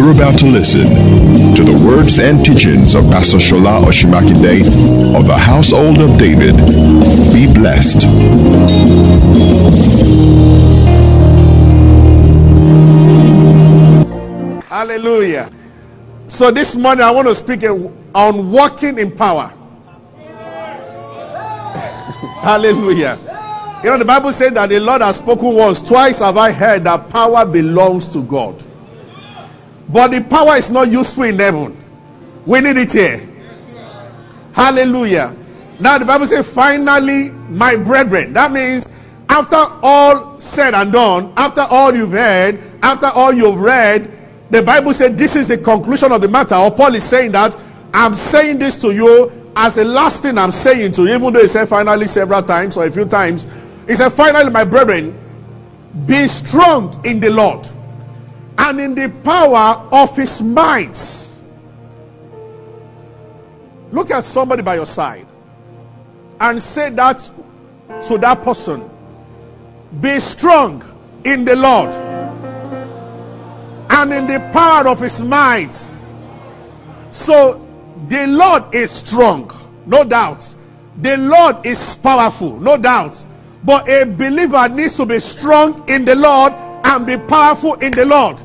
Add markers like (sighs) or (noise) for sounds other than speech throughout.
You're about to listen to the words and teachings of Pastor Sola Osunmakinde of the Household of David. Be blessed. Hallelujah. So this morning I want to speak on walking in power. (laughs) Hallelujah. You know, the Bible says that the Lord has spoken once. Twice have I heard that power belongs to God. But the power is not useful in heaven. We need it here. Hallelujah. Now the Bible says, finally, my brethren. That means after all said and done, after all you've heard, after all you've read, the Bible said this is the conclusion of the matter. Or Paul is saying that I'm saying this to you as a last thing I'm saying to you, even though he said finally several times or a few times. He said, finally, my brethren, be strong in the Lord and in the power of his might. Look at somebody by your side and say that to that person be strong in the Lord and in the power of his might. So the Lord is strong, no doubt. The Lord is powerful, no doubt. But a believer needs to be strong in the Lord and be powerful in the Lord.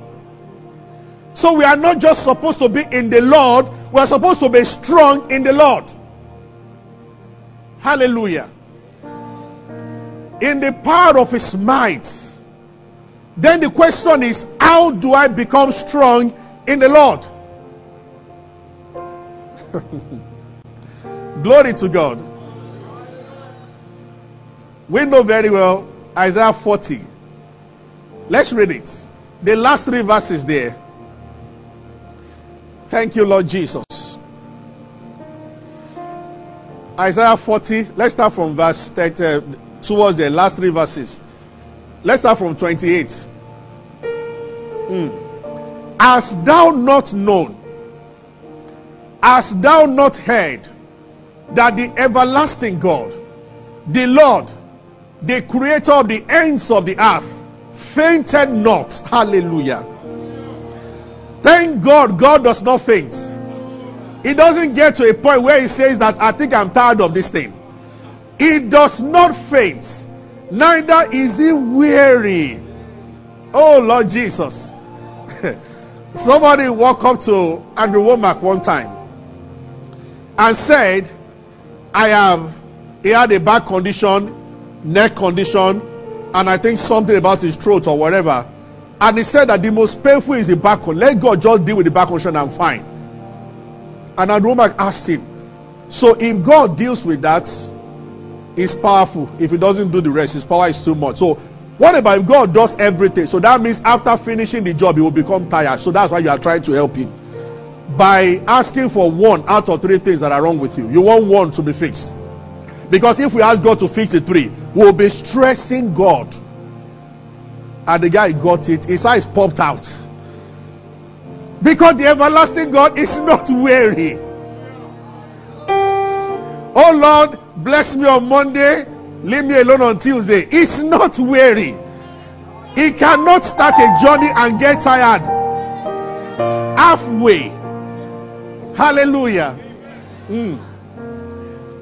So we are not just supposed to be in the Lord, we are supposed to be strong in the Lord. Hallelujah. In the power of his might. Then the question is, how do I become strong in the Lord? (laughs) Glory to God. We know very well Isaiah 40. Let's read it. The last three verses there. Thank you, Lord Jesus. Isaiah 40. Let's start from verse 30, towards the last three verses. Let's start from 28. Mm. As thou not known, as thou not heard, that the everlasting God, the Lord, the creator of the ends of the earth, fainted not. Hallelujah. Thank God, God does not faint. He doesn't get to a point where he says that I think I'm tired of this thing. He does not faint, neither is he weary. Oh Lord Jesus. (laughs) Somebody walked up to Andrew Wommack one time and said, I have, he had a back condition, neck condition, and I think something about his throat or whatever. And he said that the most painful is the back condition. Let God just deal with the back condition, and I'm fine. And Andrew Wommack asked him, So if God deals with that, He's powerful. If He doesn't do the rest, His power is too much. So what about if God does everything? So that means after finishing the job, He will become tired. So that's why you are trying to help Him by asking for one out of three things that are wrong with you. You want one to be fixed. Because if we ask God to fix the three, we'll be stressing God. And the guy got it, his eyes popped out. Because the everlasting God is not weary. Oh Lord, bless me on Monday, leave me alone on Tuesday. It's not weary. He cannot start a journey and get tired halfway. Hallelujah. Mm.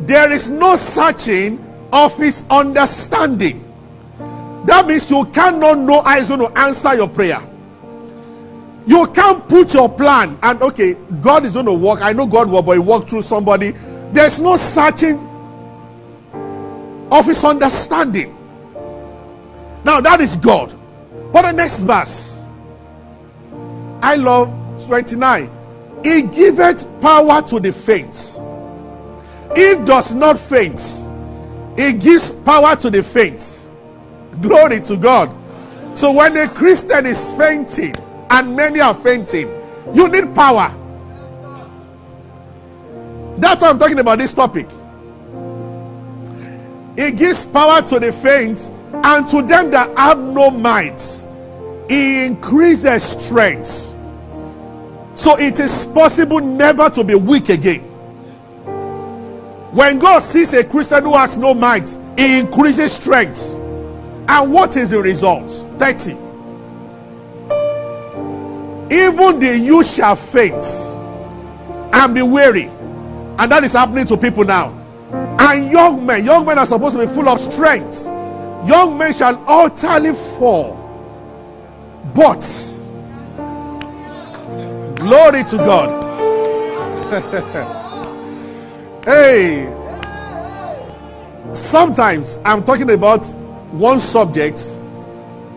There is no searching of his understanding. That means you cannot know how he's going to answer your prayer. You can't put your plan and okay, God is going to work. I know God will, but he walk through somebody. There's no searching of his understanding. Now that is God. But the next verse, I love 29. He giveth power to the faint. He does not faint. He gives power to the faint. Glory to God. So when a Christian is fainting, and many are fainting, you need power. That's why I'm talking about this topic. It gives power to the faint, and to them that have no might, It increases strength. So it is possible never to be weak again. When God sees a Christian who has no might, he increases strength. And what is the result? 30. even the youth shall faint and be weary. And that is happening to people now. And young men, young men are supposed to be full of strength. Young men shall utterly fall. But, glory to God. (laughs) hey, sometimes I'm talking about one subject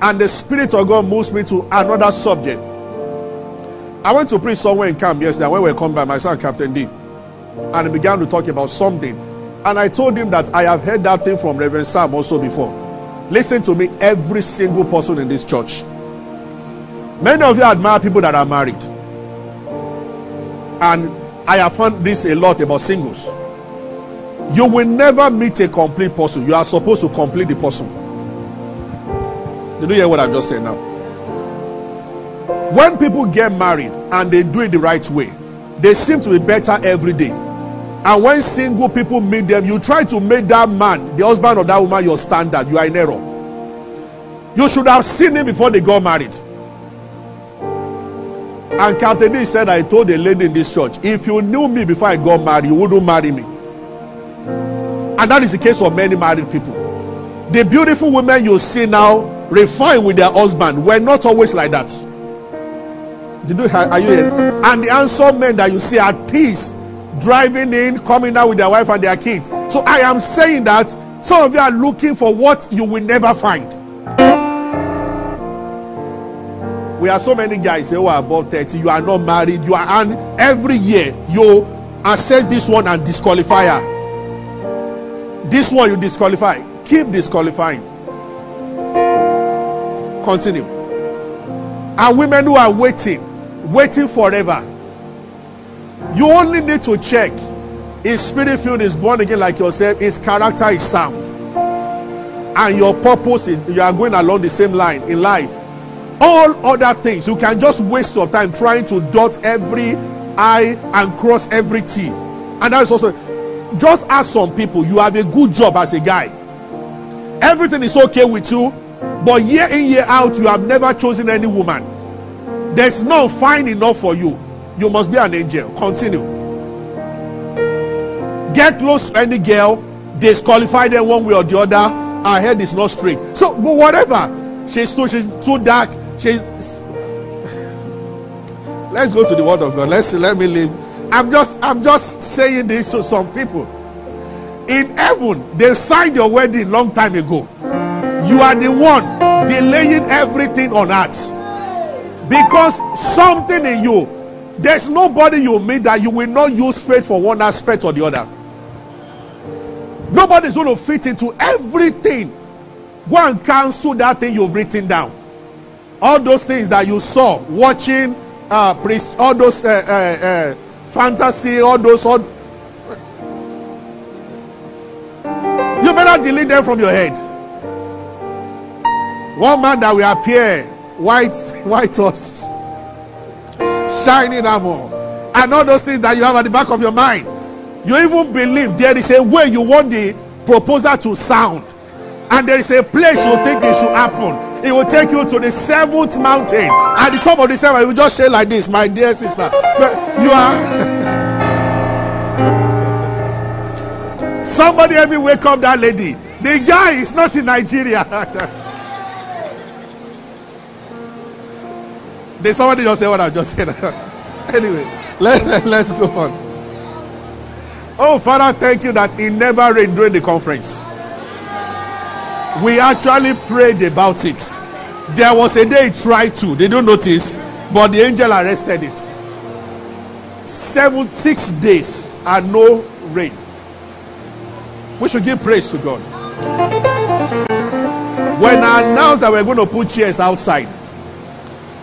and the Spirit of God moves me to another subject. I went to preach somewhere in camp yesterday when we come by my son, Captain D, and began to talk about something. And I told him that I have heard that thing from Reverend Sam also before. Listen to me, every single person in this church. Many of you admire people that are married. And I have found this a lot about singles. You will never meet a complete person. You are supposed to complete the person. Did you hear what I've just said now? When people get married and they do it the right way, they seem to be better every day. And when single people meet them, you try to make that man, the husband of that woman, your standard. You are in error. You should have seen him before they got married. And Captain said, I told a lady in this church, if you knew me before I got married, you wouldn't marry me. And that is the case of many married people. The beautiful women you see now refined with their husband were not always like that. Did you are you here? And the handsome men that you see at peace, driving in, coming out with their wife and their kids. So I am saying that some of you are looking for what you will never find. We have so many guys who are about 30. You are not married. You are and every year you assess this one and disqualify her. This one you disqualify. Keep disqualifying. Continue. And women who are waiting, waiting forever. You only need to check his spirit filled is born again like yourself, his character is sound. And your purpose is you are going along the same line in life. All other things, you can just waste your time trying to dot every I and cross every T. And that is also just ask some people, you have a good job as a guy. Everything is okay with you, but year in, year out, you have never chosen any woman. There's no fine enough for you. You must be an angel. Continue. Get close to any girl, disqualify them one way or the other. Her head is not straight. So, but whatever. She's too, she's too dark. She's. (sighs) Let's go to the word of God. Let's let me leave. I'm just I'm just saying this to some people. In heaven, they signed your wedding long time ago. You are the one delaying everything on earth. Because something in you, there's nobody you meet that you will not use faith for one aspect or the other. Nobody's going to fit into everything. Go and cancel that thing you've written down. All those things that you saw watching, uh, priest, all those uh, uh, uh, fantasy, all those. All... You better delete them from your head. One man that will appear white, white horse, shining armor, and all those things that you have at the back of your mind. You even believe there is a way you want the proposal to sound, and there is a place you think it should happen. It will take you to the seventh mountain. At the top of the seventh, you just say like this, my dear sister. But you are. (laughs) Somebody help me wake up that lady. The guy is not in Nigeria. (laughs) Did somebody just say what I just said? (laughs) anyway, let, (laughs) let's go on. Oh, Father, thank you that it never rained during the conference. We actually prayed about it. There was a day it tried to, they don't notice, but the angel arrested it. Seven, six days and no rain. We should give praise to God. When I announced that we're going to put chairs outside,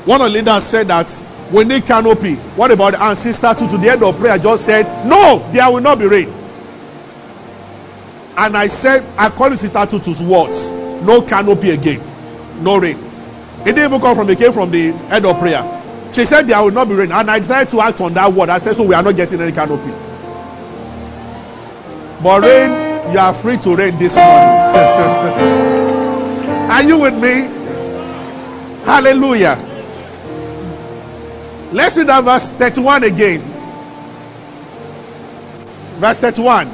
one of the leaders said that we need canopy. What about the and sister to, the end of prayer just said, No, there will not be rain. And I said, according to Sister Tutu's words, no canopy again, no rain. It didn't even come from it came from the end of prayer. She said there will not be rain, and I decided to act on that word. I said, so we are not getting any canopy. But rain, you are free to rain this morning. (laughs) are you with me? Hallelujah. Let's read that verse 31 again. Verse 31.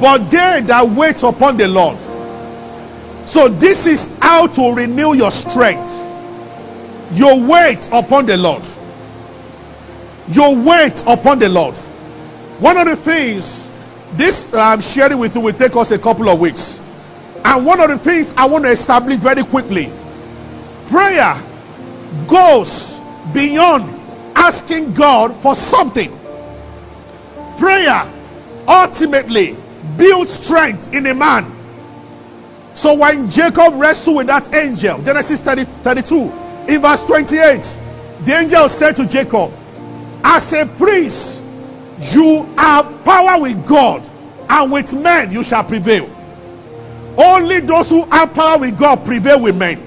But they that wait upon the Lord. So, this is how to renew your strength. Your wait upon the Lord. Your wait upon the Lord. One of the things this uh, I'm sharing with you will take us a couple of weeks. And one of the things I want to establish very quickly prayer goes beyond asking God for something. Prayer ultimately builds strength in a man. So when Jacob wrestled with that angel, Genesis 30, 32, in verse 28, the angel said to Jacob, As a priest, you have power with God, and with men you shall prevail. Only those who have power with God prevail with men.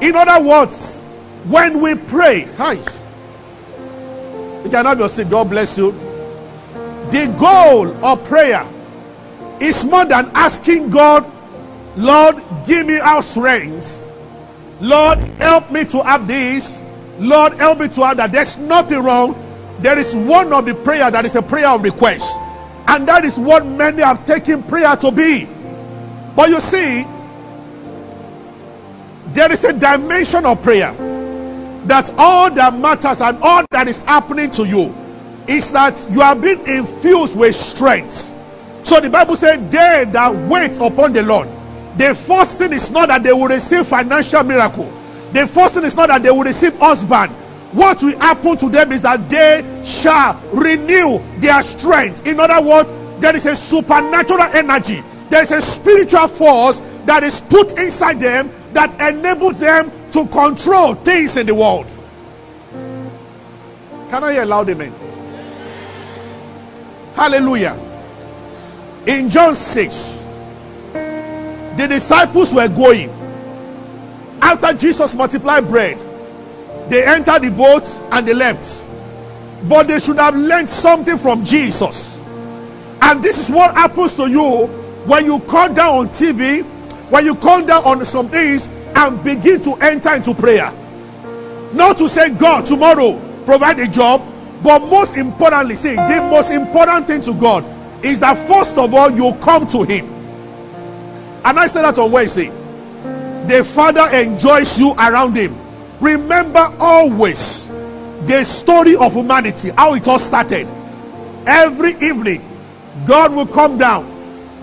In other words, when we pray, hi, you can have your seat. God bless you. The goal of prayer is more than asking God, Lord, give me our strength. Lord, help me to have this. Lord, help me to have that. There's nothing wrong. There is one of the prayer that is a prayer of request. And that is what many have taken prayer to be. But you see, there is a dimension of prayer that all that matters and all that is happening to you is that you are being infused with strength. So the Bible said, They that wait upon the Lord. The first thing is not that they will receive financial miracle. The first thing is not that they will receive husband. What will happen to them is that they shall renew their strength. In other words, there is a supernatural energy, there is a spiritual force that is put inside them that enables them to control things in the world. Can I hear loud amen? Hallelujah. In John 6, the disciples were going. After Jesus multiplied bread, they entered the boat and they left. But they should have learned something from Jesus. And this is what happens to you when you come down on TV, when you come down on some things and begin to enter into prayer. Not to say, God, tomorrow provide a job, but most importantly, say the most important thing to God is that first of all, you come to Him. And I said that on Wednesday. The Father enjoys you around Him. Remember always the story of humanity, how it all started. Every evening, God will come down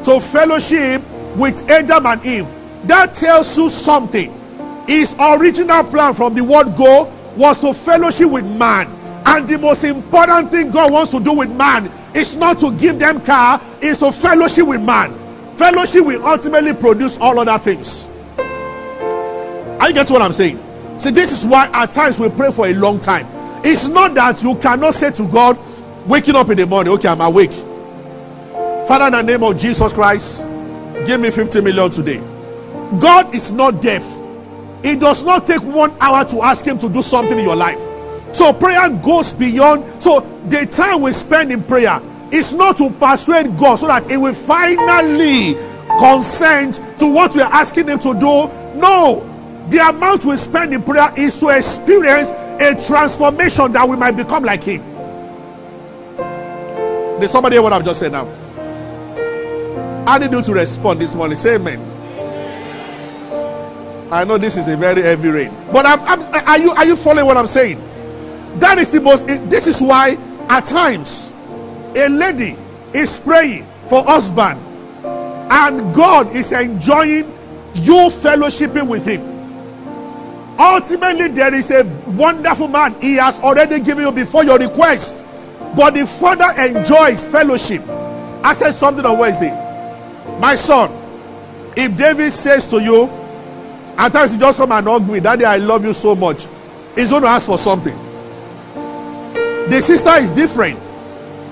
to fellowship with Adam and Eve. That tells you something. His original plan from the word go was to fellowship with man. And the most important thing God wants to do with man is not to give them car, it's to fellowship with man. Fellowship will ultimately produce all other things. I get what I'm saying? See, this is why at times we pray for a long time. It's not that you cannot say to God, waking up in the morning, okay, I'm awake. Father, in the name of Jesus Christ, give me 50 million today. God is not deaf. It does not take one hour to ask Him to do something in your life. So prayer goes beyond. So the time we spend in prayer is not to persuade God so that He will finally consent to what we are asking Him to do. No, the amount we spend in prayer is to experience a transformation that we might become like Him. Did somebody hear what I've just said now? I need you to respond this morning. Say amen. I know this is a very heavy rain, but I'm, I'm, are you are you following what I'm saying? That is the most. This is why at times a lady is praying for husband, and God is enjoying you fellowshipping with Him. Ultimately, there is a wonderful man He has already given you before your request, but the Father enjoys fellowship. I said something on Wednesday. My son, if David says to you, at times he just come and hug me, Daddy, I love you so much. He's going to ask for something. The sister is different.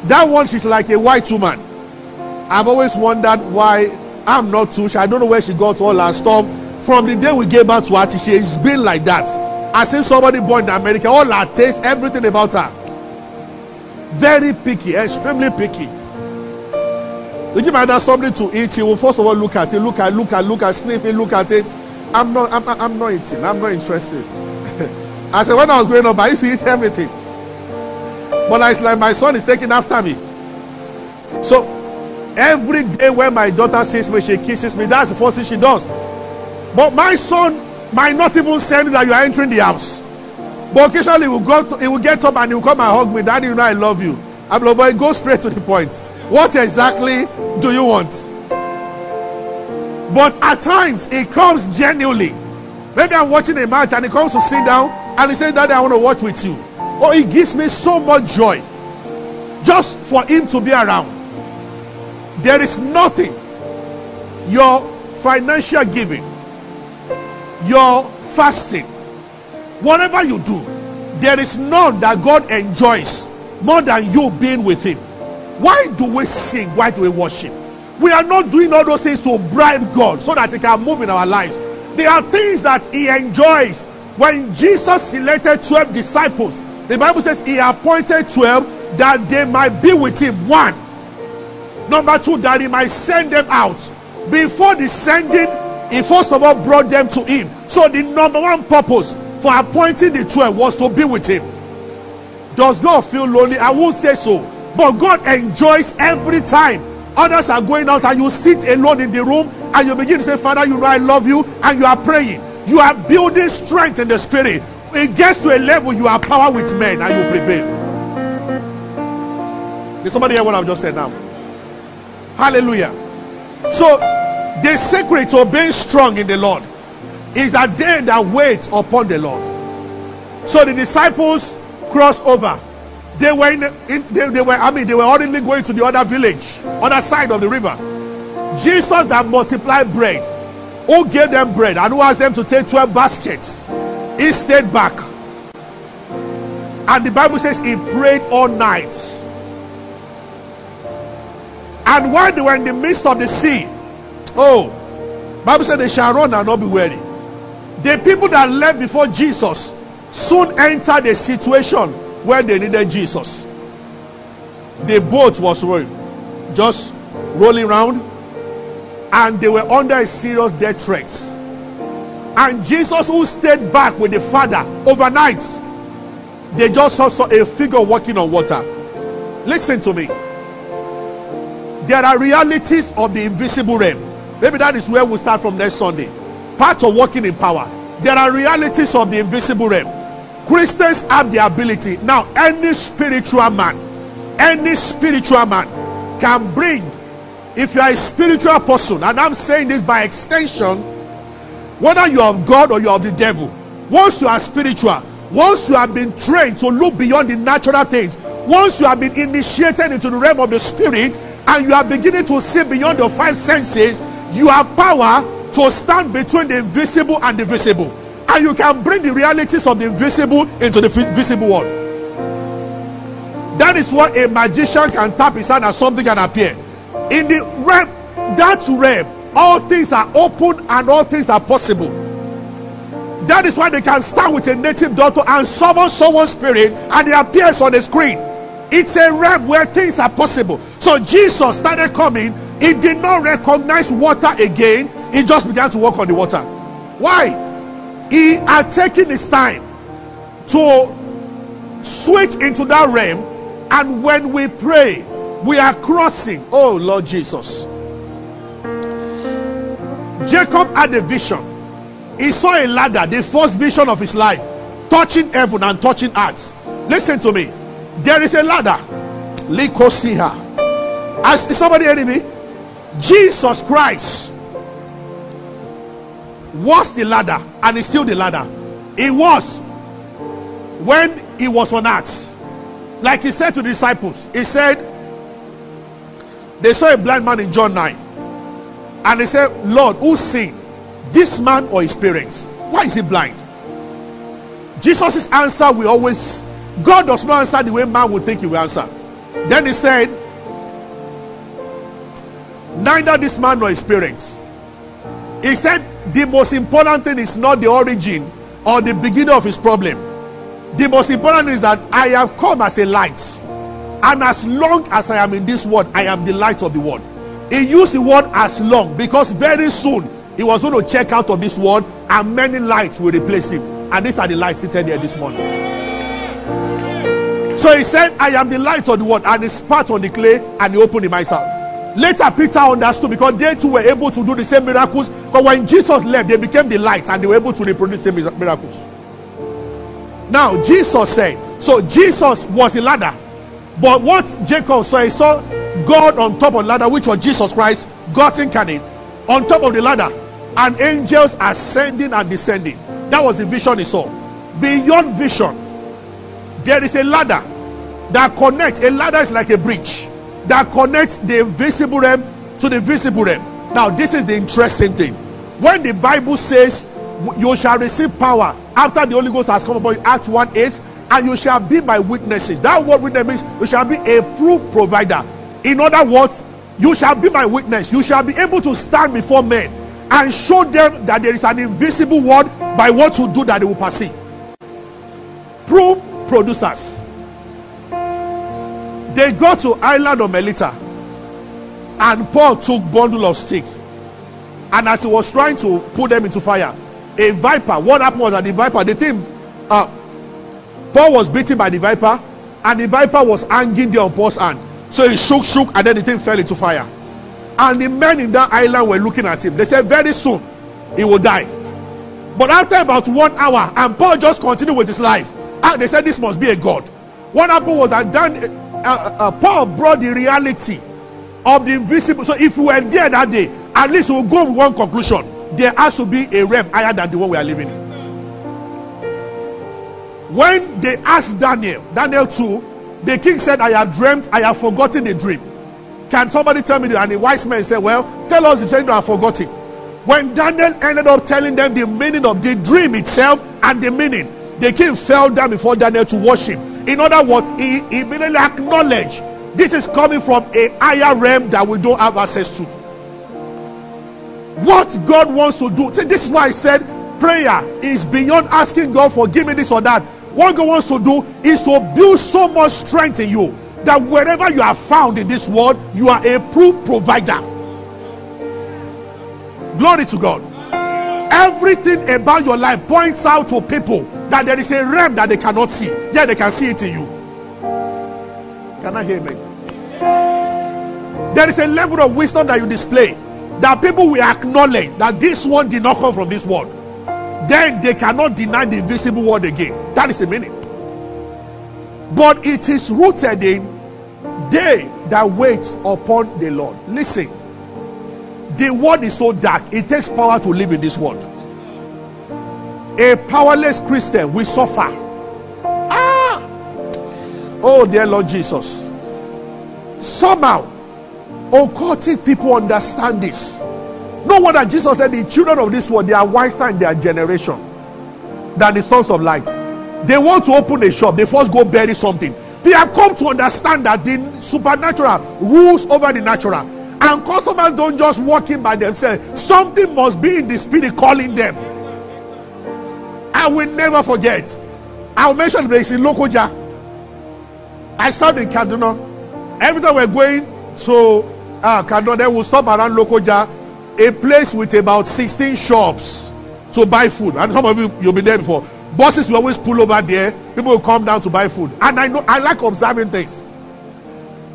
That one, she's like a white woman. I've always wondered why I'm not too sure. I don't know where she got all her stuff. From the day we gave birth to her, she's been like that. As if somebody born in America, all her taste, everything about her. Very picky, extremely picky. You give dad something to eat, he will first of all look at it, look at, look at, look at, sniff it, look at it. I'm not, I'm, I'm not eating. I'm not interested. (laughs) I said when I was growing up, I used to eat everything. But it's like my son is taking after me. So every day when my daughter sees me, she kisses me. That's the first thing she does. But my son might not even send that you are entering the house. But occasionally he will go to, he will get up and he will come and hug me. Daddy, you know I love you. I'm like, boy, go straight to the point. What exactly do you want? But at times it comes genuinely. Maybe I'm watching a match and he comes to sit down and he says, Daddy, I want to watch with you. Oh, it gives me so much joy just for him to be around. There is nothing your financial giving, your fasting, whatever you do, there is none that God enjoys more than you being with Him. Why do we sing? Why do we worship? We are not doing all those things to bribe God so that He can move in our lives. There are things that He enjoys. When Jesus selected 12 disciples, the Bible says He appointed 12 that they might be with Him. One. Number two, that He might send them out. Before the sending, He first of all brought them to Him. So the number one purpose for appointing the 12 was to be with Him. Does God feel lonely? I won't say so. But God enjoys every time others are going out and you sit alone in the room and you begin to say, Father, you know I love you, and you are praying. You are building strength in the spirit. It gets to a level you are power with men and you prevail. Did somebody hear what I've just said now? Hallelujah. So, the secret to being strong in the Lord is a day that wait upon the Lord. So the disciples cross over. They were in, in they, they, were I mean they were already going to the other village, other side of the river. Jesus that multiplied bread, who gave them bread and who asked them to take 12 baskets, he stayed back. And the Bible says he prayed all night. And while they were in the midst of the sea, oh, Bible said they shall run and not be weary. The people that left before Jesus soon entered the situation where they needed Jesus. The boat was rolling, just rolling around, and they were under a serious death threat. And Jesus, who stayed back with the Father overnight, they just saw a figure walking on water. Listen to me. There are realities of the invisible realm. Maybe that is where we start from next Sunday. Part of walking in power. There are realities of the invisible realm. Christians have the ability. Now, any spiritual man, any spiritual man can bring, if you are a spiritual person, and I'm saying this by extension, whether you are of God or you are of the devil, once you are spiritual, once you have been trained to look beyond the natural things, once you have been initiated into the realm of the spirit, and you are beginning to see beyond the five senses, you have power to stand between the invisible and the visible. And you can bring the realities of the invisible into the visible world. That is what a magician can tap his hand and something can appear. In the realm, that realm, all things are open and all things are possible. That is why they can start with a native doctor and summon someone's spirit and it appears on the screen. It's a realm where things are possible. So Jesus started coming. He did not recognize water again. He just began to walk on the water. Why? He had taken his time to switch into that realm. And when we pray, we are crossing. Oh, Lord Jesus. Jacob had a vision. He saw a ladder, the first vision of his life, touching heaven and touching earth. Listen to me. There is a ladder. Likosiha. As is somebody hearing me? Jesus Christ was the ladder and is still the ladder. It was when he was on earth. Like he said to the disciples, he said, they saw a blind man in John 9. And they said, Lord, who seen this man or his parents? Why is he blind? Jesus' answer will always, God does not answer the way man would think he will answer. Then he said, Neither this man nor his parents. He said, The most important thing is not the origin or the beginning of his problem. The most important is that I have come as a light. And as long as I am in this world, I am the light of the world. He used the word as long because very soon he was going to check out of this world and many lights will replace him. And these are the lights seated here this morning. So he said, I am the light of the world, and he spat on the clay and he opened his mouth. Later, Peter understood because they too were able to do the same miracles. But when Jesus left, they became the light and they were able to reproduce the same miracles. Now, Jesus said, so Jesus was a ladder. But what Jacob saw, he saw God on top of ladder, which was Jesus Christ, God's incarnate, on top of the ladder, and angels ascending and descending. That was the vision he saw. Beyond vision, there is a ladder that connects. A ladder is like a bridge that connects the invisible realm to the visible realm. Now, this is the interesting thing. When the Bible says you shall receive power after the Holy Ghost has come upon you, Acts 1 8, and you shall be my witnesses. That word witness means you shall be a proof provider. In other words, you shall be my witness. You shall be able to stand before men and show them that there is an invisible word by what you do that they will perceive. Proof producers. They got to island of Melita, and Paul took bundle of stick, and as he was trying to put them into fire, a viper. What happened was that the viper, the thing, uh, Paul was beaten by the viper, and the viper was hanging there on Paul's hand. So he shook, shook, and then the thing fell into fire. And the men in that island were looking at him. They said, Very soon he will die. But after about one hour, and Paul just continued with his life, and they said, This must be a God. What happened was that Dan, uh, uh, Paul brought the reality of the invisible. So if we were there that day, at least we'll go with one conclusion. There has to be a realm higher than the one we are living in. When they asked Daniel, Daniel 2, the king said, I have dreamt, I have forgotten the dream. Can somebody tell me? And the wise man said, Well, tell us the dream I have forgotten. When Daniel ended up telling them the meaning of the dream itself and the meaning, the king fell down before Daniel to worship. In other words, he immediately acknowledged this is coming from a higher realm that we don't have access to. What God wants to do, see, this is why I said prayer is beyond asking God for give me this or that. What God wants to do is to build so much strength in you that wherever you are found in this world, you are a proof provider. Glory to God. Everything about your life points out to people that there is a realm that they cannot see, yet they can see it in you. Can I hear me? There is a level of wisdom that you display that people will acknowledge that this one did not come from this world. Then they cannot deny the invisible world again. That is the meaning. But it is rooted in they that wait upon the Lord. Listen, the world is so dark, it takes power to live in this world. A powerless Christian will suffer. Ah! Oh, dear Lord Jesus. Somehow, occultic people understand this. No wonder Jesus said, The children of this world, they are wiser in their generation than the sons of light. They want to open a shop, they first go bury something. They have come to understand that the supernatural rules over the natural. And customers don't just walk in by themselves, something must be in the spirit calling them. I will never forget. I'll mention place in Lokoja. I served in Kaduna. Every time we're going to uh, Kaduna, then we'll stop around Lokoja, a place with about 16 shops to buy food. And some of you, you'll be there before. Buses will always pull over there. People will come down to buy food. And I know I like observing things.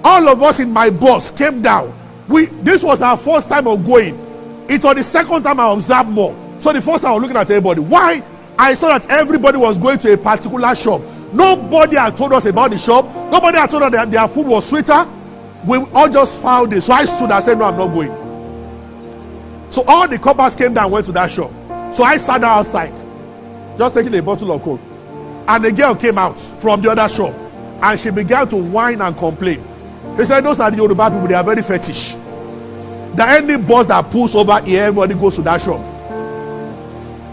All of us in my bus came down. We this was our first time of going. It was the second time I observed more. So the first time I was looking at everybody. Why? I saw that everybody was going to a particular shop. Nobody had told us about the shop. Nobody had told us that their food was sweeter. We all just found it. So I stood and said, No, I'm not going. So all the coppers came down and went to that shop. So I sat down outside, just taking a bottle of coke. And the girl came out from the other shop and she began to whine and complain. He said, Those are the Yoruba people, they are very fetish. That any bus that pulls over here, everybody goes to that shop.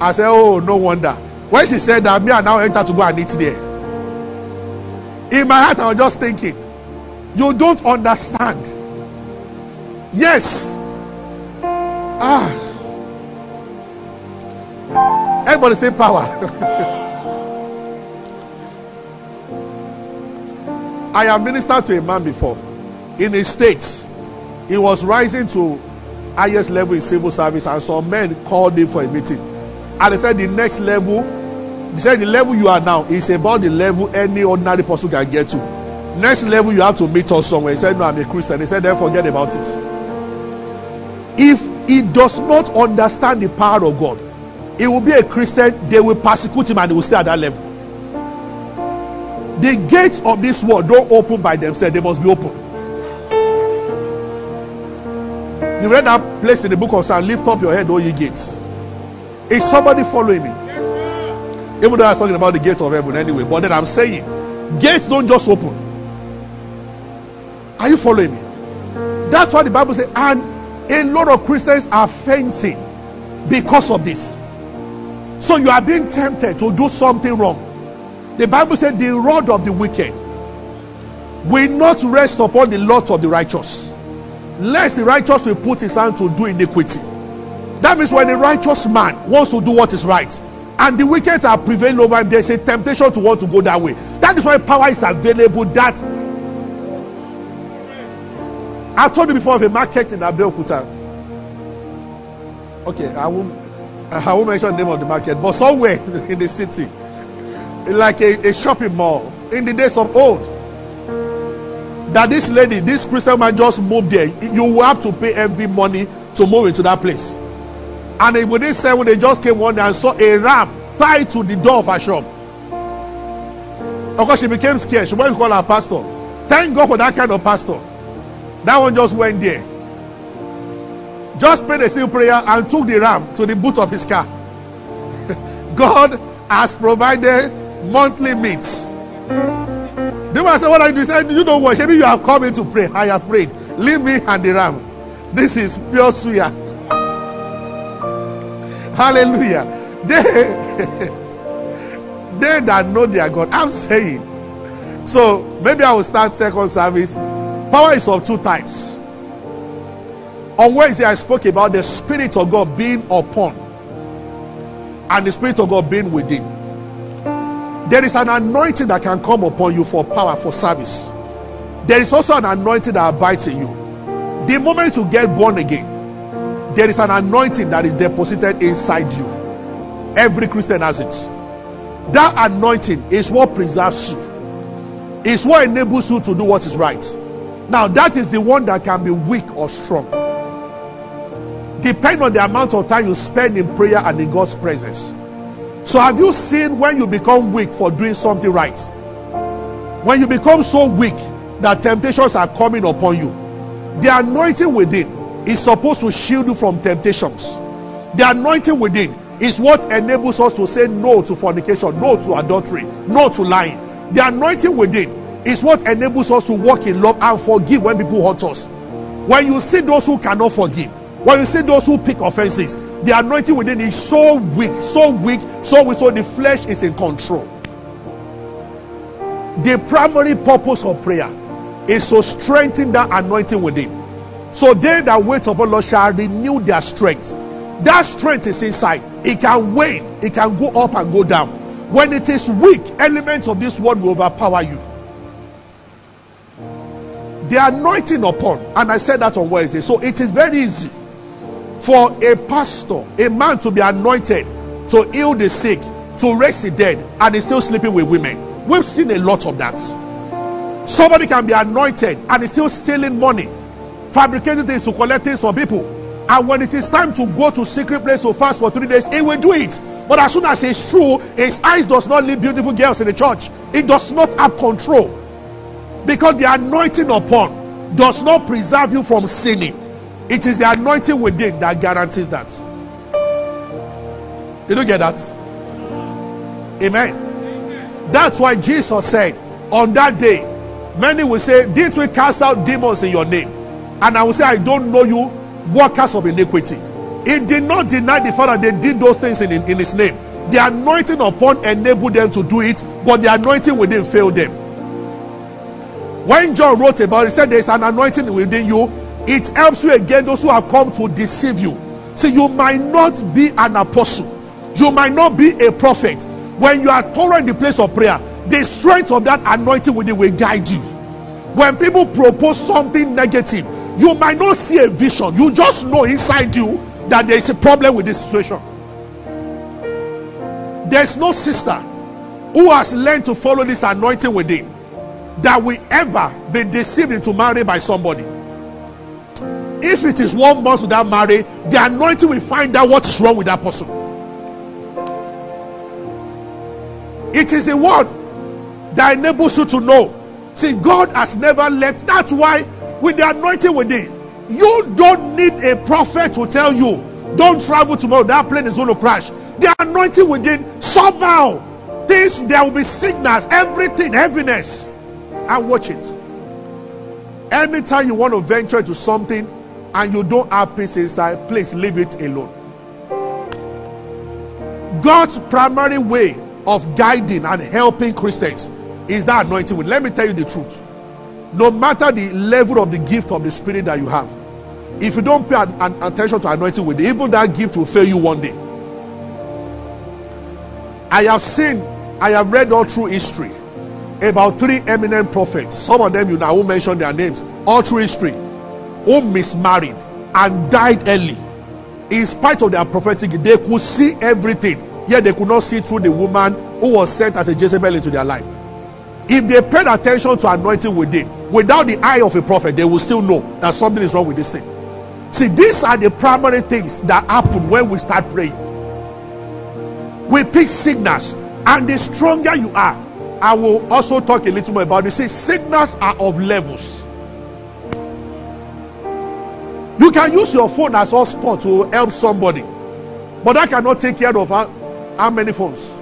I said, Oh, no wonder. When she said that, me and now enter to go and eat there. In my heart, I was just thinking, You don't understand. Yes. Ah. Everybody say power. (laughs) I have ministered to a man before in the states. He was rising to highest level in civil service, and some men called him for a meeting. And they said the next level He said the level you are now is about the level any ordinary person can get to. Next level you have to meet us somewhere. He said, No, I'm a Christian. He said, then forget about it. If he does not understand the power of God, he will be a Christian, they will persecute him and he will stay at that level. The gates of this world don't open by themselves, they must be open. You read that place in the book of Psalm, lift up your head, all ye gates. Is somebody following me? Yes, Even though I was talking about the gates of heaven anyway, but then I'm saying gates don't just open. Are you following me? That's why the Bible says, and a lot of Christians are fainting because of this. So you are being tempted to do something wrong. The Bible said, the rod of the wicked will not rest upon the lot of the righteous, lest the righteous will put his hand to do iniquity. That means when a righteous man wants to do what is right, and the wicked are prevailing over him, there's a temptation to want to go that way. That is why power is available. That I told you before of a market in Abeokuta. Okay, I won't, I won't mention the name of the market, but somewhere (laughs) in the city, like a, a shopping mall in the days of old. That this lady, this Christian man just moved there. You will have to pay every money to move into that place. And they, within seven, they just came one day and saw a ram tied to the door of her shop. Of course, she became scared. She went to call her pastor. Thank God for that kind of pastor. That one just went there. Just prayed a simple prayer and took the ram to the boot of his car. (laughs) God has provided monthly meats. The man said, What are you doing? He said, You don't worry. Maybe you have come in to pray. I have prayed. Leave me and the ram. This is pure suya. Hallelujah. They, (laughs) they that know their God. I'm saying. So maybe I will start second service. Power is of two types. On Wednesday, I spoke about the Spirit of God being upon and the Spirit of God being within. There is an anointing that can come upon you for power, for service. There is also an anointing that abides in you. The moment you get born again, there is an anointing that is deposited inside you. Every Christian has it. That anointing is what preserves you, is what enables you to do what is right. Now, that is the one that can be weak or strong. Depending on the amount of time you spend in prayer and in God's presence. So, have you seen when you become weak for doing something right? When you become so weak that temptations are coming upon you, the anointing within is supposed to shield you from temptations. The anointing within is what enables us to say no to fornication, no to adultery, no to lying. The anointing within is what enables us to walk in love and forgive when people hurt us. When you see those who cannot forgive, when you see those who pick offenses, the anointing within is so weak, so weak, so weak, so the flesh is in control. The primary purpose of prayer is to strengthen that anointing within. So they that wait upon Lord shall renew their strength. That strength is inside. It can wane, it can go up and go down. When it is weak, elements of this world will overpower you. The anointing upon, and I said that on Wednesday. So it is very easy for a pastor, a man to be anointed to heal the sick, to raise the dead, and he's still sleeping with women. We've seen a lot of that. Somebody can be anointed and is still stealing money, fabricating things to collect things from people. And when it is time to go to secret place to fast for three days, he will do it. But as soon as it's true, his eyes does not leave beautiful girls in the church. It does not have control. Because the anointing upon does not preserve you from sinning. It is the anointing within that guarantees that. Did you get that? Amen. That's why Jesus said, on that day, many will say, Didn't we cast out demons in your name? And I will say, I don't know you, workers of iniquity. He did not deny the fact that they did those things in, in, in his name. The anointing upon enabled them to do it, but the anointing within failed them. When John wrote about it, he said there's an anointing within you. It helps you against those who have come to deceive you. See, you might not be an apostle, you might not be a prophet. When you are thorough in the place of prayer, the strength of that anointing within will guide you. When people propose something negative, you might not see a vision, you just know inside you that there is a problem with this situation. There's no sister who has learned to follow this anointing within that will ever be deceived into marriage by somebody. If it is one month without marriage, the anointing will find out what is wrong with that person. It is a word that enables you to know. See, God has never left. That's why, with the anointing within, you don't need a prophet to tell you, don't travel tomorrow, that plane is going to crash. The anointing within, somehow, things, there will be sickness, everything, heaviness. And watch it. Anytime you want to venture into something and you don't have peace inside, please leave it alone. God's primary way of guiding and helping Christians is that anointing. Let me tell you the truth. No matter the level of the gift of the Spirit that you have, if you don't pay an, an attention to anointing with it, even that gift will fail you one day. I have seen, I have read all through history about three eminent prophets. Some of them you now won't mention their names. All through history, who mismarried and died early. In spite of their prophetic, they could see everything, yet they could not see through the woman who was sent as a Jezebel into their life. If they paid attention to anointing within, without the eye of a prophet, they will still know that something is wrong with this thing. See, these are the primary things that happen when we start praying. We pick signals, and the stronger you are, I will also talk a little more about this. See, signals are of levels. You can use your phone as a hotspot to help somebody, but that cannot take care of how, how many phones.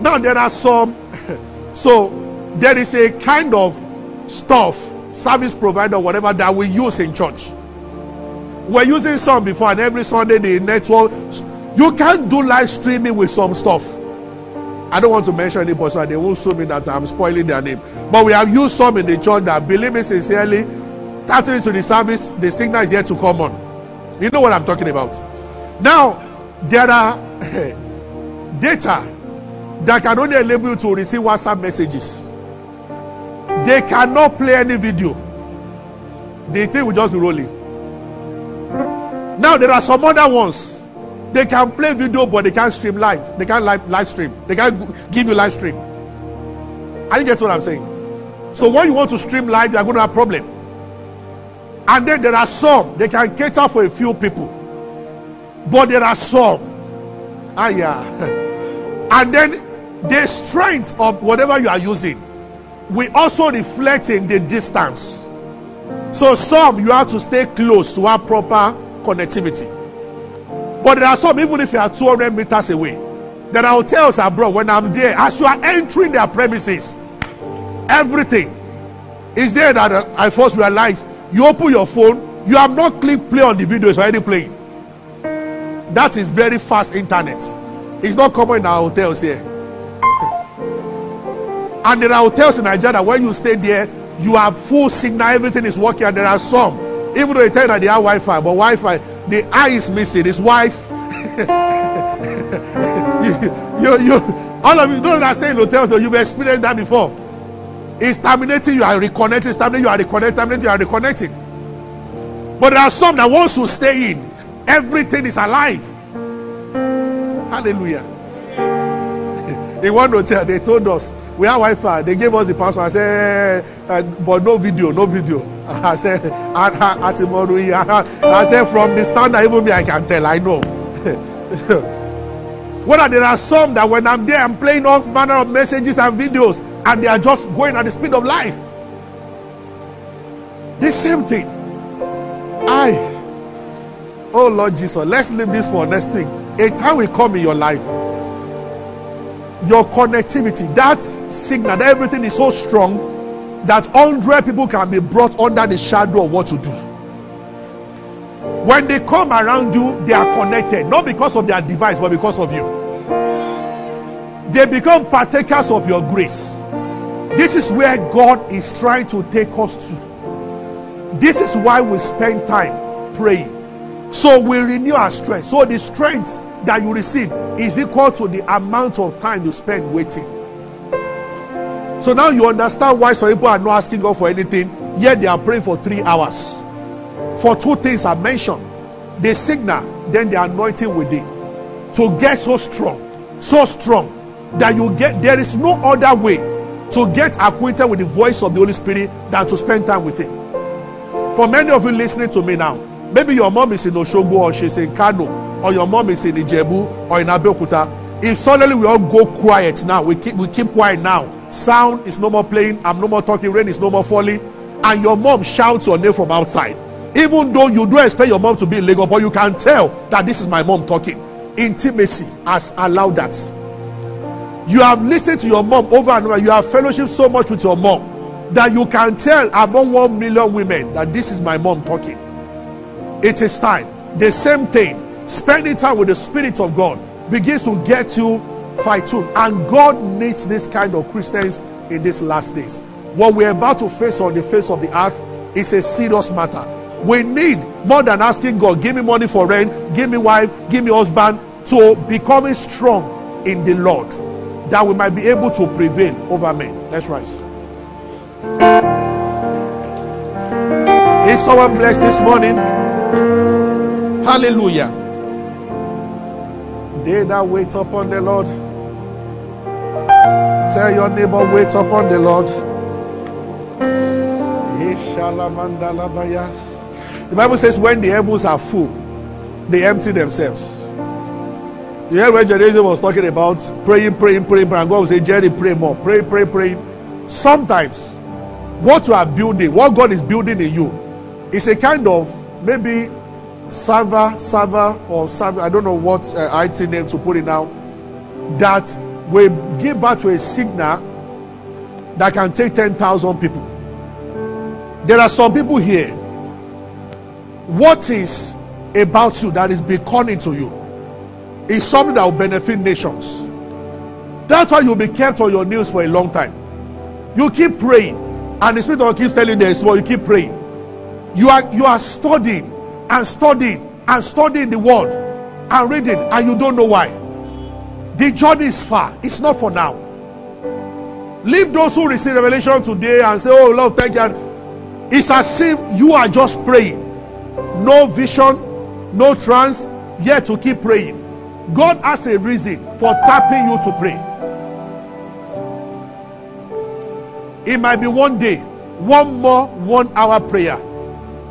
Now there are some, (laughs) so there is a kind of stuff, service provider, whatever that we use in church. We're using some before, and every Sunday the network. You can't do live streaming with some stuff. I don't want to mention anybody so they won't sue me that I'm spoiling their name. But we have used some in the church that believe me sincerely, 30 minutes to the service, the signal is yet to come on. You know what I'm talking about. Now, there are (laughs) data that can only enable you to receive WhatsApp messages. They cannot play any video. The thing will just be rolling. Now there are some other ones. They can play video, but they can't stream live. They can't live, live stream. They can't give you live stream. Are you get what I'm saying? So when you want to stream live, you are going to have problem. And then there are some they can cater for a few people, but there are some. Ah yeah. (laughs) And then the strength of whatever you are using will also reflect in the distance. So some you have to stay close to have proper connectivity. But there are some, even if you are 200 meters away, there are hotels abroad. When I'm there, as you are entering their premises, everything is there that uh, I first realized. You open your phone, you have not clicked play on the video, it's already playing. That is very fast internet. It's not common in our hotels here. (laughs) and there are hotels in Nigeria when you stay there, you have full signal, everything is working, and there are some even though they tell you that they have Wi-Fi, but Wi-Fi, the eye is missing. His wife. (laughs) you, you, you, all of you know that stay in hotels, you've experienced that before. It's terminating, you are reconnecting, it's terminating, you are reconnecting, terminating, you are reconnecting. But there are some that wants to stay in. Everything is alive. Hallelujah. (laughs) in one hotel, they told us we have Wi-Fi. They gave us the password. I said, uh, but no video, no video. (laughs) I said, ah, ah, ah, (laughs) I said, from the standard, even me, I can tell. I know. Whether there are some that when I'm there, I'm playing all manner of messages and videos, and they are just going at the speed of life. The same thing. I, oh Lord Jesus, let's leave this for next thing. A time will come in your life your connectivity, that signal, that everything is so strong that 100 people can be brought under the shadow of what to do. When they come around you, they are connected, not because of their device, but because of you. They become partakers of your grace. This is where God is trying to take us to. This is why we spend time praying. So we renew our strength. So the strength that you receive is equal to the amount of time you spend waiting. So now you understand why some people are not asking God for anything, yet they are praying for three hours. For two things I mentioned the signal, then the anointing within. To get so strong so strong that you get there is no other way to get acquainted with the voice of the Holy Spirit than to spend time with Him. For many of you listening to me now, maybe your mom is in Oshogbo or she's in Kano, or your mom is in Ijebu or in Abeokuta. If suddenly we all go quiet now, we keep we keep quiet now. Sound is no more playing, I'm no more talking, rain is no more falling, and your mom shouts your name from outside. Even though you don't expect your mom to be in Lagos, but you can tell that this is my mom talking. Intimacy has allowed that. You have listened to your mom over and over. You have fellowship so much with your mom that you can tell among one million women that this is my mom talking. It is time. The same thing. Spending time with the Spirit of God begins to get you fight tuned. And God needs this kind of Christians in these last days. What we're about to face on the face of the earth is a serious matter. We need more than asking God, give me money for rent, give me wife, give me husband, to becoming strong in the Lord that we might be able to prevail over men. Let's rise. Is someone blessed this morning? Hallelujah. They that wait upon the Lord. Tell your neighbor, wait upon the Lord. The Bible says, when the heavens are full, they empty themselves. You hear when Jerry was talking about praying, praying, praying, and God will say, Jerry, pray more. Pray, pray, pray. Sometimes, what you are building, what God is building in you, is a kind of maybe server, server, or server, I don't know what uh, IT name to put it now, that will give back to a signal that can take 10,000 people. There are some people here. What is about you that is beckoning to you is something that will benefit nations. That's why you'll be kept on your knees for a long time. You keep praying, and the Spirit of God keeps telling you there is more. You keep praying. You are you are studying and studying and studying the word and reading, and you don't know why. The journey is far. It's not for now. Leave those who receive revelation today and say, Oh Lord, thank you. It's as if you are just praying. No vision, no trance, yet to keep praying. God has a reason for tapping you to pray. It might be one day, one more one hour prayer,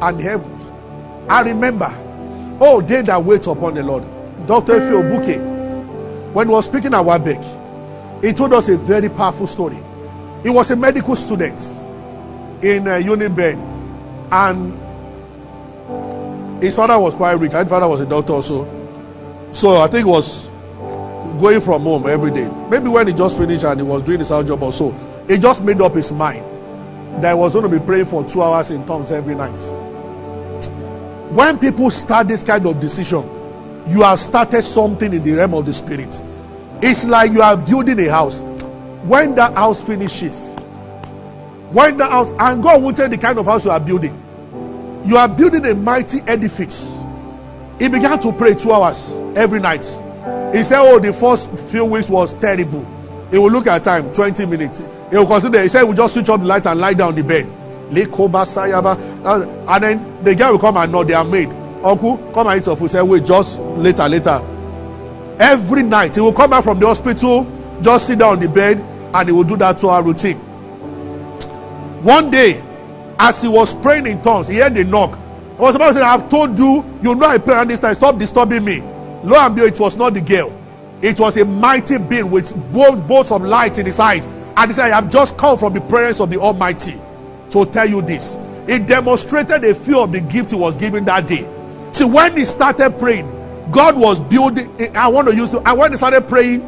and heavens. I remember, oh, they that wait upon the Lord. Dr. Phil Buke, when he was speaking at Wabek, he told us a very powerful story. He was a medical student in uh, Uniben, and his father was quite rich. His father was a doctor also. So I think he was going from home every day. Maybe when he just finished and he was doing his house job or so, he just made up his mind that he was going to be praying for two hours in tongues every night. When people start this kind of decision, you have started something in the realm of the spirit. It's like you are building a house. When that house finishes, when the house, and God tell the kind of house you are building. You are building a mighty edifice. He began to pray two hours every night. He said, Oh, the first few weeks was terrible. He will look at time, 20 minutes. He will consider, he said, We'll just switch off the lights and lie down the bed. And then the guy will come and nod, they are made. Uncle, come and eat your food. Wait, just later, later. Every night, he will come back from the hospital, just sit down on the bed, and he will do that to our routine. One day, as he was praying in tongues, he heard a knock. I was about to say, I've told you, you know I pray around this time. Stop disturbing me. Lo and behold, it was not the girl. It was a mighty being with both bolts of light in his eyes. And he said, I have just come from the presence of the Almighty to tell you this. It demonstrated a few of the gifts he was given that day. See, when he started praying, God was building. I want to use it. And when he started praying,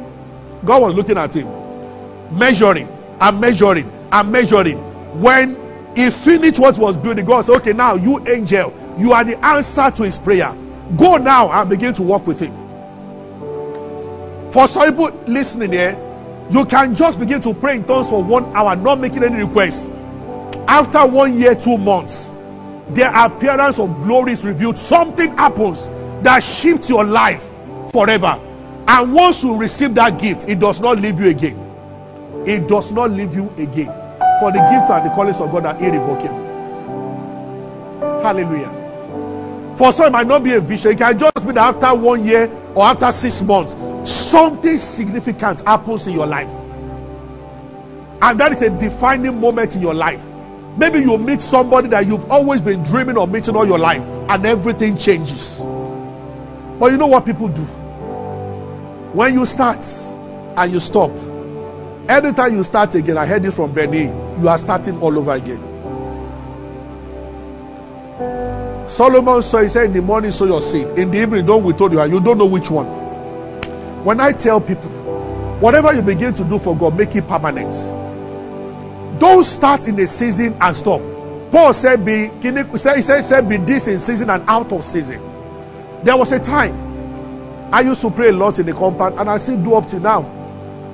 God was looking at him, measuring and measuring and measuring. When he finished what was building, God said, Okay, now you angel, you are the answer to his prayer. Go now and begin to work with him. For some people listening here, you can just begin to pray in tongues for one hour, not making any requests. After one year, two months, the appearance of glory is revealed. Something happens that shifts your life forever. And once you receive that gift, it does not leave you again. It does not leave you again. For the gifts and the callings of God are irrevocable. Hallelujah. For some, it might not be a vision. It can just be that after one year or after six months, something significant happens in your life. And that is a defining moment in your life. Maybe you meet somebody that you've always been dreaming of meeting all your life, and everything changes. But you know what people do? When you start and you stop, anytime you start again, I heard this from Benny, you are starting all over again. Solomon saw, he said, in the morning, sow your seed. In the evening, don't we told you, and you don't know which one. When I tell people, whatever you begin to do for God, make it permanent. Don't start in a season and stop. Paul said, be, he said, said, be this in season and out of season. There was a time I used to pray a lot in the compound, and I still do up to now.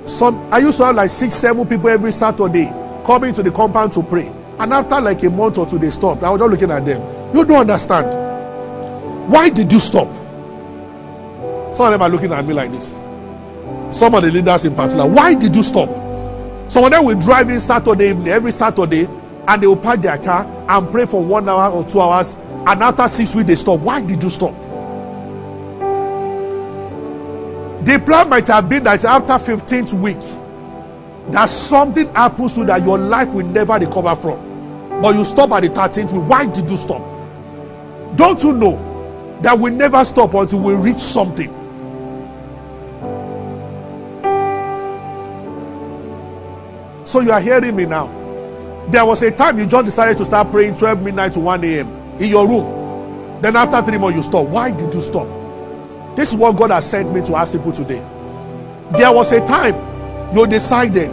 Some I used to have like six, seven people every Saturday coming to the compound to pray. And after like a month or two, they stopped. I was just looking at them. You don't understand. Why did you stop? Some of them are looking at me like this. Some of the leaders in particular. Why did you stop? Some of them will drive in Saturday evening, every Saturday, and they will park their car and pray for one hour or two hours. And after six weeks, they stop. Why did you stop? The plan might have been that after 15th week, that something happens to that your life will never recover from. But you stop at the 13th week. Why did you stop? Don't you know that we never stop until we reach something? So you are hearing me now. There was a time you just decided to start praying 12 midnight to 1 a.m. in your room. Then after three months, you stop. Why did you stop? This is what God has sent me to ask people today. There was a time you decided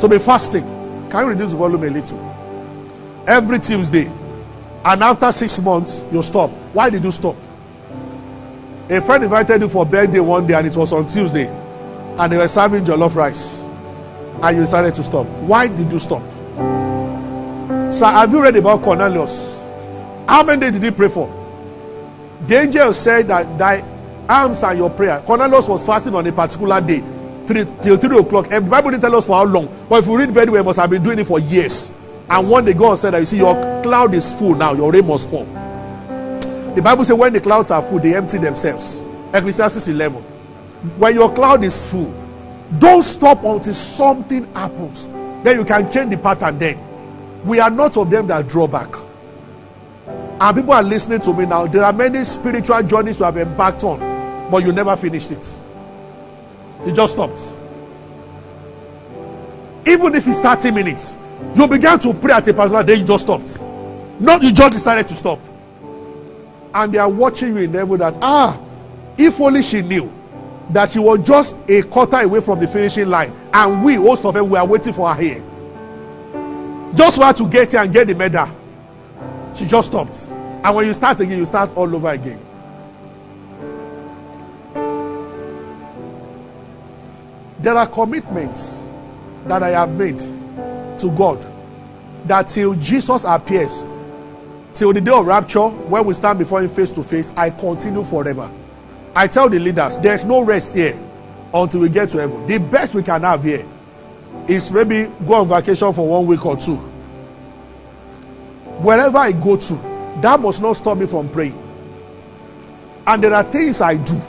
to be fasting. Can you reduce the volume a little? Every Tuesday. And after six months, you stop. Why did you stop? A friend invited you for birthday one day and it was on Tuesday. And they were serving jollof rice. And you decided to stop. Why did you stop? Sir, have you read about Cornelius? How many days did he pray for? The angel said that alms and your prayer. Cornelius was fasting on a particular day, three, till 3 o'clock. And the Bible didn't tell us for how long. But if you read very well, must have been doing it for years. And one day God said that you see, your cloud is full now, your rain must fall. The Bible says when the clouds are full, they empty themselves. Ecclesiastes 11. When your cloud is full, don't stop until something happens. Then you can change the pattern then. We are not of them that draw back. And people are listening to me now. There are many spiritual journeys you have embarked on, but you never finished it. You just stopped. Even if it's 30 minutes, you began to pray at a particular day, you just stopped. Not you just decided to stop. And they are watching you in heaven that, ah, if only she knew that she was just a quarter away from the finishing line, and we, most of them, we are waiting for her here. Just her to get here and get the medal. She just stopped. And when you start again, you start all over again. There are commitments that I have made to God that till Jesus appears, till the day of rapture, when we stand before Him face to face, I continue forever. I tell the leaders, there's no rest here until we get to heaven. The best we can have here is maybe go on vacation for one week or two. Wherever I go to, that must not stop me from praying. And there are things I do.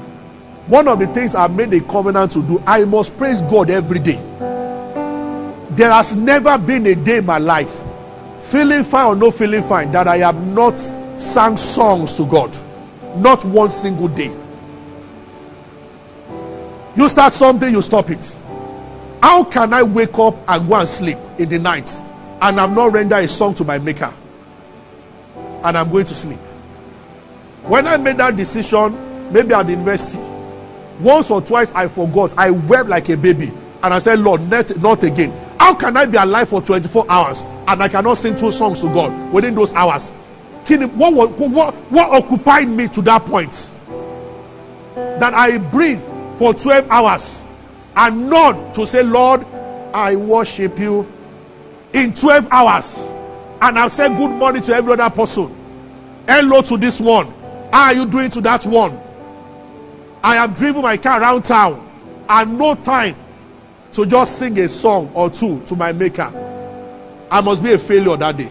One of the things I made a covenant to do, I must praise God every day. There has never been a day in my life, feeling fine or no feeling fine, that I have not sang songs to God. Not one single day. You start something, you stop it. How can I wake up and go and sleep in the night and I'm not render a song to my maker? And I'm going to sleep. When I made that decision, maybe at the university, once or twice I forgot. I wept like a baby. And I said, Lord, not, not again. How can I be alive for 24 hours and I cannot sing two songs to God within those hours? What, what, what, what occupied me to that point? That I breathe for 12 hours and none to say, Lord, I worship you in 12 hours. And I've said good morning to every other person. Hello to this one. How are you doing to that one? I have driven my car around town and no time to just sing a song or two to my maker. I must be a failure that day.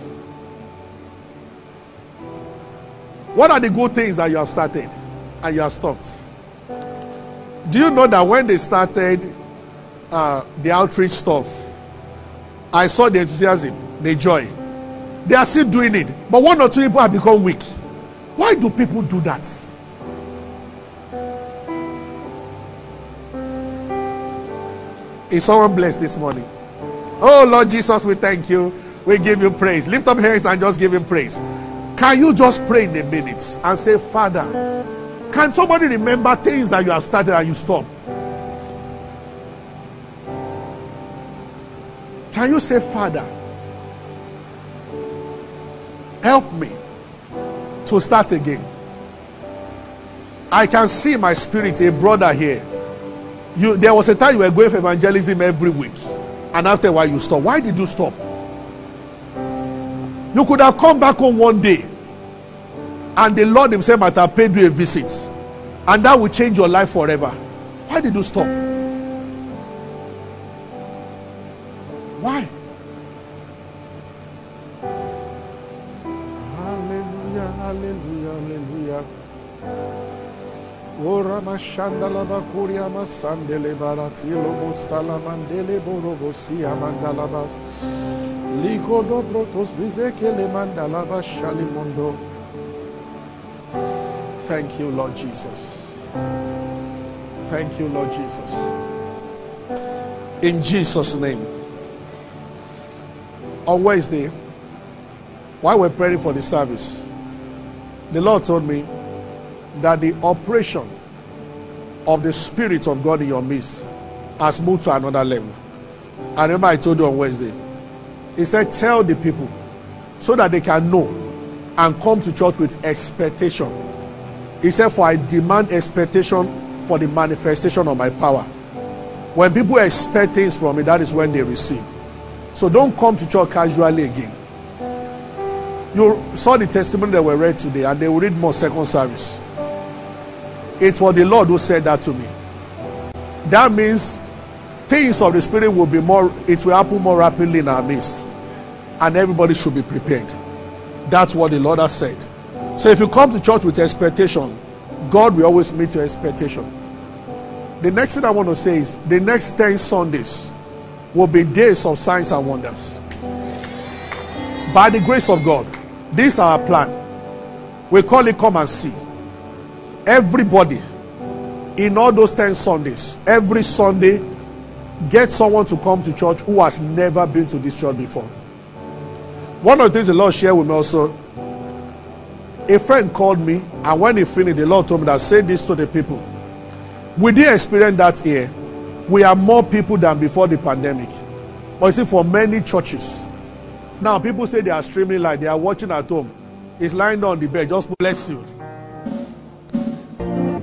What are the good things that you have started and you have stopped? Do you know that when they started uh, the outreach stuff, I saw the enthusiasm, the joy. They are still doing it, but one or two people have become weak. Why do people do that? Is someone blessed this morning? Oh Lord Jesus, we thank you. We give you praise. Lift up hands and just give him praise. Can you just pray in a minute and say, Father, can somebody remember things that you have started and you stopped? Can you say, Father, help me to start again? I can see my spirit, a brother here. You, there was a time you were going for evangelism every week, and after a while you stopped. Why did you stop? You could have come back home one day, and the Lord Himself might have paid you a visit, and that will change your life forever. Why did you stop? Ora mashandala bakuria masandele baratilo mustala mandele borobosia mandalabas. Ligo dobro tozizekele mandalabas shalimondo. Thank you, Lord Jesus. Thank you, Lord Jesus. In Jesus' name. On Wednesday, while we're praying for the service, the Lord told me that the operation of the Spirit of God in your midst has moved to another level. I remember I told you on Wednesday. He said, Tell the people so that they can know and come to church with expectation. He said, For I demand expectation for the manifestation of my power. When people expect things from me, that is when they receive. So don't come to church casually again. You saw the testimony that were read today, and they will read more second service. It was the Lord who said that to me. That means things of the Spirit will be more, it will happen more rapidly in our midst. And everybody should be prepared. That's what the Lord has said. So if you come to church with expectation, God will always meet your expectation. The next thing I want to say is the next 10 Sundays will be days of signs and wonders. By the grace of God, this is our plan. We call it come and see. Everybody in all those 10 Sundays, every Sunday, get someone to come to church who has never been to this church before. One of the things the Lord shared with me also, a friend called me, and when he finished, the Lord told me that say this to the people. We did experience that here. We are more people than before the pandemic. But you see, for many churches, now people say they are streaming like they are watching at home. It's lying on the bed. Just bless you.